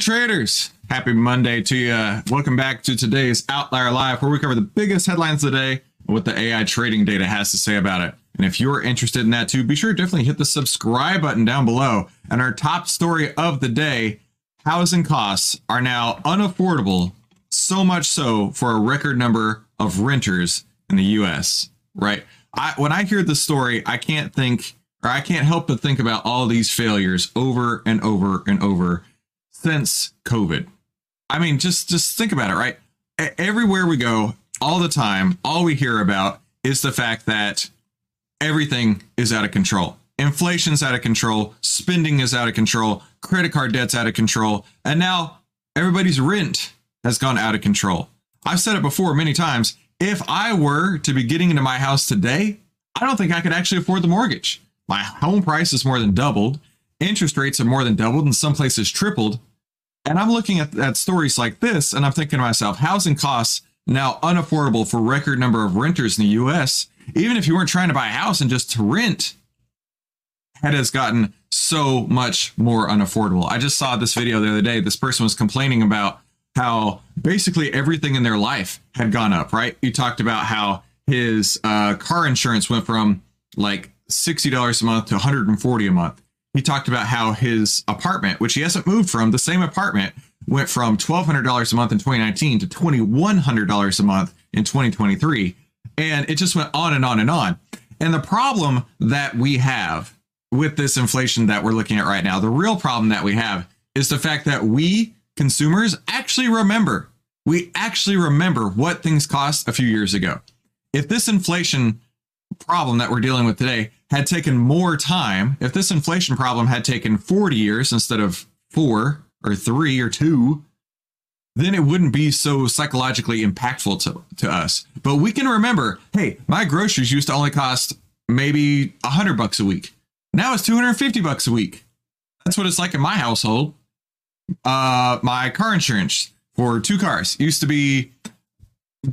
traders. Happy Monday to you. Welcome back to today's OVTLYR Live, where we cover the biggest headlines of the day and what the AI trading data has to say about it. And if you're interested in that too, be sure to definitely hit the subscribe button down below. And our top story of the day housing costs are now unaffordable, so much so for a record number of renters in the US, right? I, when I hear the story, I can't think or I can't help but think about all these failures over and over and over since COVID. I mean, just just think about it, right? Everywhere we go, all the time, all we hear about is the fact that everything is out of control. Inflation's out of control, spending is out of control, credit card debt's out of control, and now everybody's rent has gone out of control. I've said it before many times. If I were to be getting into my house today, I don't think I could actually afford the mortgage. My home price is more than doubled. Interest rates have more than doubled, in some places tripled. And I'm looking at, at stories like this, and I'm thinking to myself, housing costs now unaffordable for record number of renters in the U.S. Even if you weren't trying to buy a house and just to rent, it has gotten so much more unaffordable. I just saw this video the other day. This person was complaining about how basically everything in their life had gone up, right? You talked about how his uh, car insurance went from like $60 a month to 140 a month. He talked about how his apartment, which he hasn't moved from, the same apartment went from $1,200 a month in 2019 to $2,100 a month in 2023. And it just went on and on and on. And the problem that we have with this inflation that we're looking at right now, the real problem that we have is the fact that we consumers actually remember. We actually remember what things cost a few years ago. If this inflation problem that we're dealing with today had taken more time, if this inflation problem had taken 40 years instead of four or three or two, then it wouldn't be so psychologically impactful to, to us. But we can remember, hey, my groceries used to only cost maybe a hundred bucks a week. Now it's 250 bucks a week. That's what it's like in my household uh, my car insurance for two cars used to be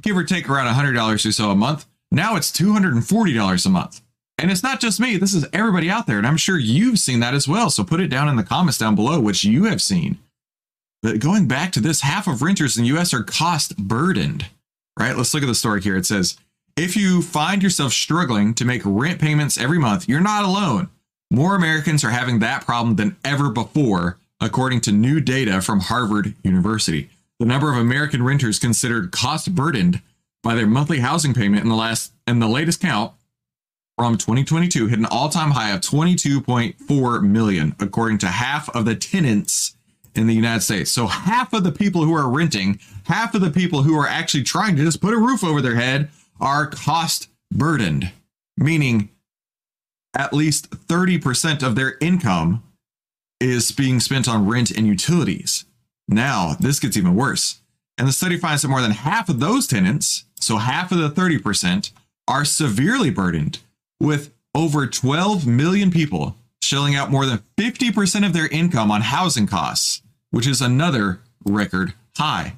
give or take around $100 or so a month. Now it's $240 a month. And it's not just me, this is everybody out there. And I'm sure you've seen that as well. So put it down in the comments down below, which you have seen. But going back to this, half of renters in the US are cost burdened, right? Let's look at the story here. It says, if you find yourself struggling to make rent payments every month, you're not alone. More Americans are having that problem than ever before, according to new data from Harvard University. The number of American renters considered cost burdened by their monthly housing payment in the last in the latest count from 2022 hit an all-time high of 22.4 million according to half of the tenants in the United States. So half of the people who are renting, half of the people who are actually trying to just put a roof over their head are cost burdened, meaning at least 30% of their income is being spent on rent and utilities. Now, this gets even worse. And the study finds that more than half of those tenants, so half of the 30%, are severely burdened with over 12 million people shelling out more than 50% of their income on housing costs, which is another record high.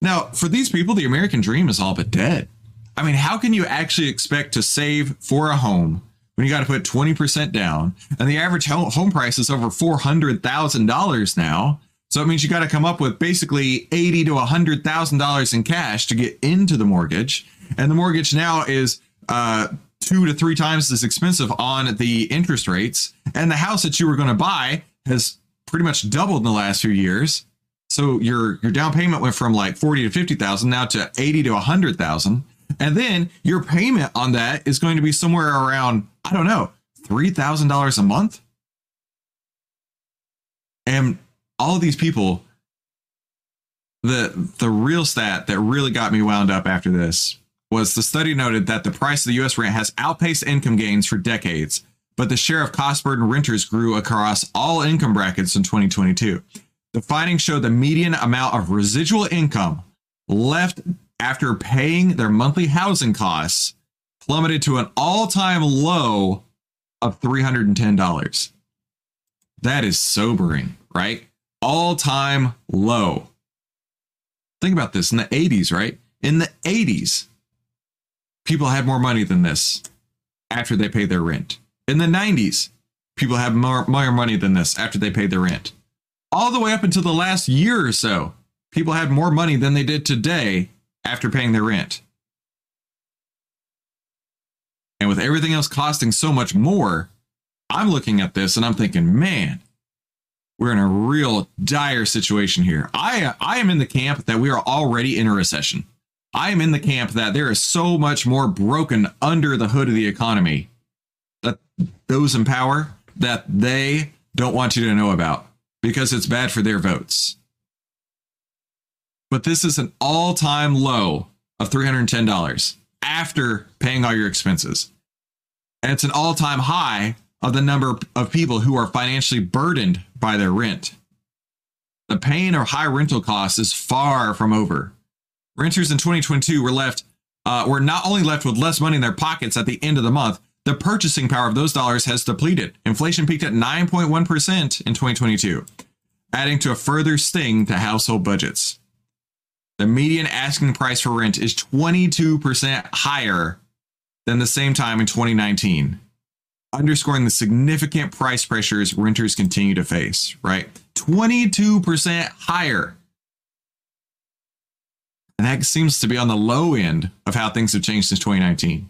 Now, for these people, the American dream is all but dead. I mean, how can you actually expect to save for a home when you got to put 20% down and the average home price is over $400,000 now. So it means you got to come up with basically 80 to $100,000 in cash to get into the mortgage. And the mortgage now is uh, two to three times as expensive on the interest rates. And the house that you were going to buy has pretty much doubled in the last few years. So your your down payment went from like 40 to 50,000 now to 80 to a 100,000. And then your payment on that is going to be somewhere around, I don't know, $3,000 a month. And all these people, the the real stat that really got me wound up after this was the study noted that the price of the US rent has outpaced income gains for decades, but the share of cost burden renters grew across all income brackets in 2022. The findings show the median amount of residual income left after paying their monthly housing costs plummeted to an all-time low of $310. That is sobering, right? All-time low. Think about this in the 80s, right? In the 80s, people had more money than this after they paid their rent. In the 90s, people had more, more money than this after they paid their rent. all the way up until the last year or so, people had more money than they did today after paying their rent. And with everything else costing so much more, I'm looking at this and I'm thinking, man, we're in a real dire situation here. I I am in the camp that we are already in a recession. I am in the camp that there is so much more broken under the hood of the economy that those in power that they don't want you to know about because it's bad for their votes. But this is an all-time low of $310 after paying all your expenses. And it's an all-time high of the number of people who are financially burdened by their rent. The pain of high rental costs is far from over. Renters in 2022 were left uh, were not only left with less money in their pockets at the end of the month, the purchasing power of those dollars has depleted. Inflation peaked at 9.1% in 2022, adding to a further sting to household budgets. The median asking price for rent is 22% higher than the same time in 2019 underscoring the significant price pressures renters continue to face, right? 22% higher. And that seems to be on the low end of how things have changed since 2019.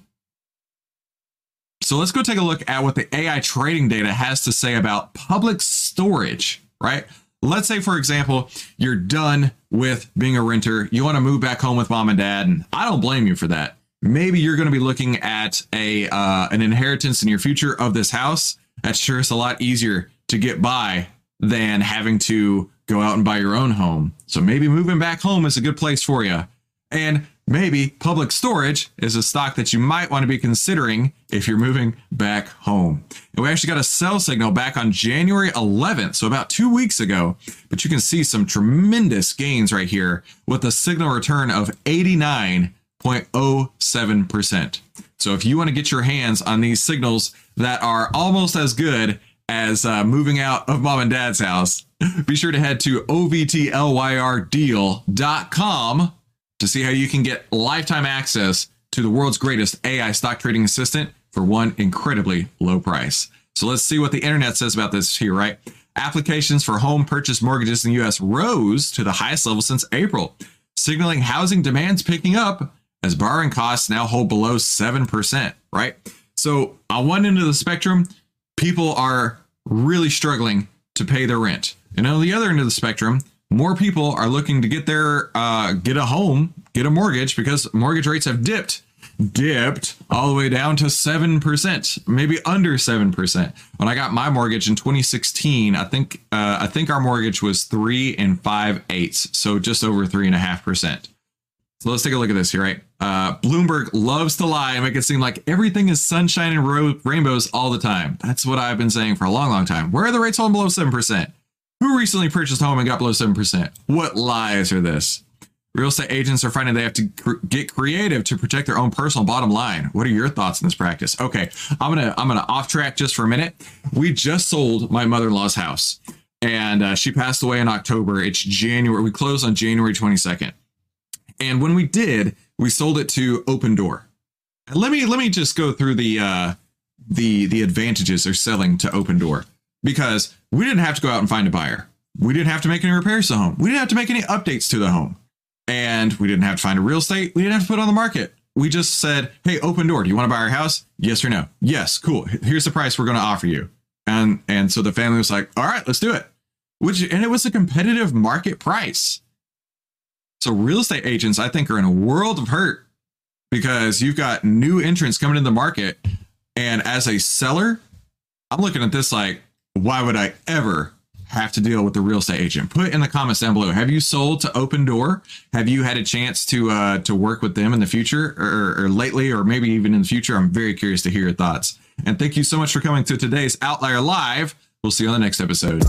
So let's go take a look at what the AI trading data has to say about public storage, right? Let's say, for example, you're done with being a renter, you want to move back home with mom and dad, and I don't blame you for that maybe you're going to be looking at a uh, an inheritance in your future of this house. That's sure it's a lot easier to get by than having to go out and buy your own home. So maybe moving back home is a good place for you. And maybe public storage is a stock that you might want to be considering if you're moving back home. And we actually got a sell signal back on January 11th, so about two weeks ago. But you can see some tremendous gains right here with a signal return of 89 0.07%. So if you want to get your hands on these signals that are almost as good as uh, moving out of mom and dad's house, be sure to head to ovtlyrdeal.com to see how you can get lifetime access to the world's greatest AI stock trading assistant for one incredibly low price. So let's see what the internet says about this here, right? Applications for home purchase mortgages in the US rose to the highest level since April, signaling housing demands picking up as borrowing costs now hold below 7%, right? So on one end of the spectrum, people are really struggling to pay their rent. And on the other end of the spectrum, more people are looking to get their uh, get a home, get a mortgage because mortgage rates have dipped, dipped all the way down to seven percent, maybe under seven percent. When I got my mortgage in 2016, I think uh, I think our mortgage was three and five eighths, so just over three and a half percent. So let's take a look at this here, right? Uh, Bloomberg loves to lie and make it seem like everything is sunshine and ro- rainbows all the time. That's what I've been saying for a long, long time. Where are the rates holding below 7%? Who recently purchased a home and got below 7%? What lies are this? Real estate agents are finding they have to cr- get creative to protect their own personal bottom line. What are your thoughts on this practice? Okay, I'm gonna I'm gonna off track just for a minute. We just sold my mother-in-law's house, and uh, she passed away in October. It's January. We closed on January 22nd. And when we did, we sold it to Opendoor. And let me let me just go through the uh, the the advantages of selling to Opendoor because we didn't have to go out and find a buyer. We didn't have to make any repairs to the home. We didn't have to make any updates to the home. And we didn't have to find a real estate. We didn't have to put on the market. We just said, "Hey, Opendoor, do you want to buy our house? Yes or no? Yes, cool. Here's the price we're going to offer you." And and so the family was like, "All right, let's do it." Which and it was a competitive market price. So real estate agents, I think, are in a world of hurt because you've got new entrants coming into the market. And as a seller, I'm looking at this like, why would I ever have to deal with the real estate agent? Put in the comments down below. Have you sold to Opendoor? Have you had a chance to uh, to work with them in the future or, or lately, or maybe even in the future? I'm very curious to hear your thoughts. And thank you so much for coming to today's OVTLYR Live. We'll see you on the next episode.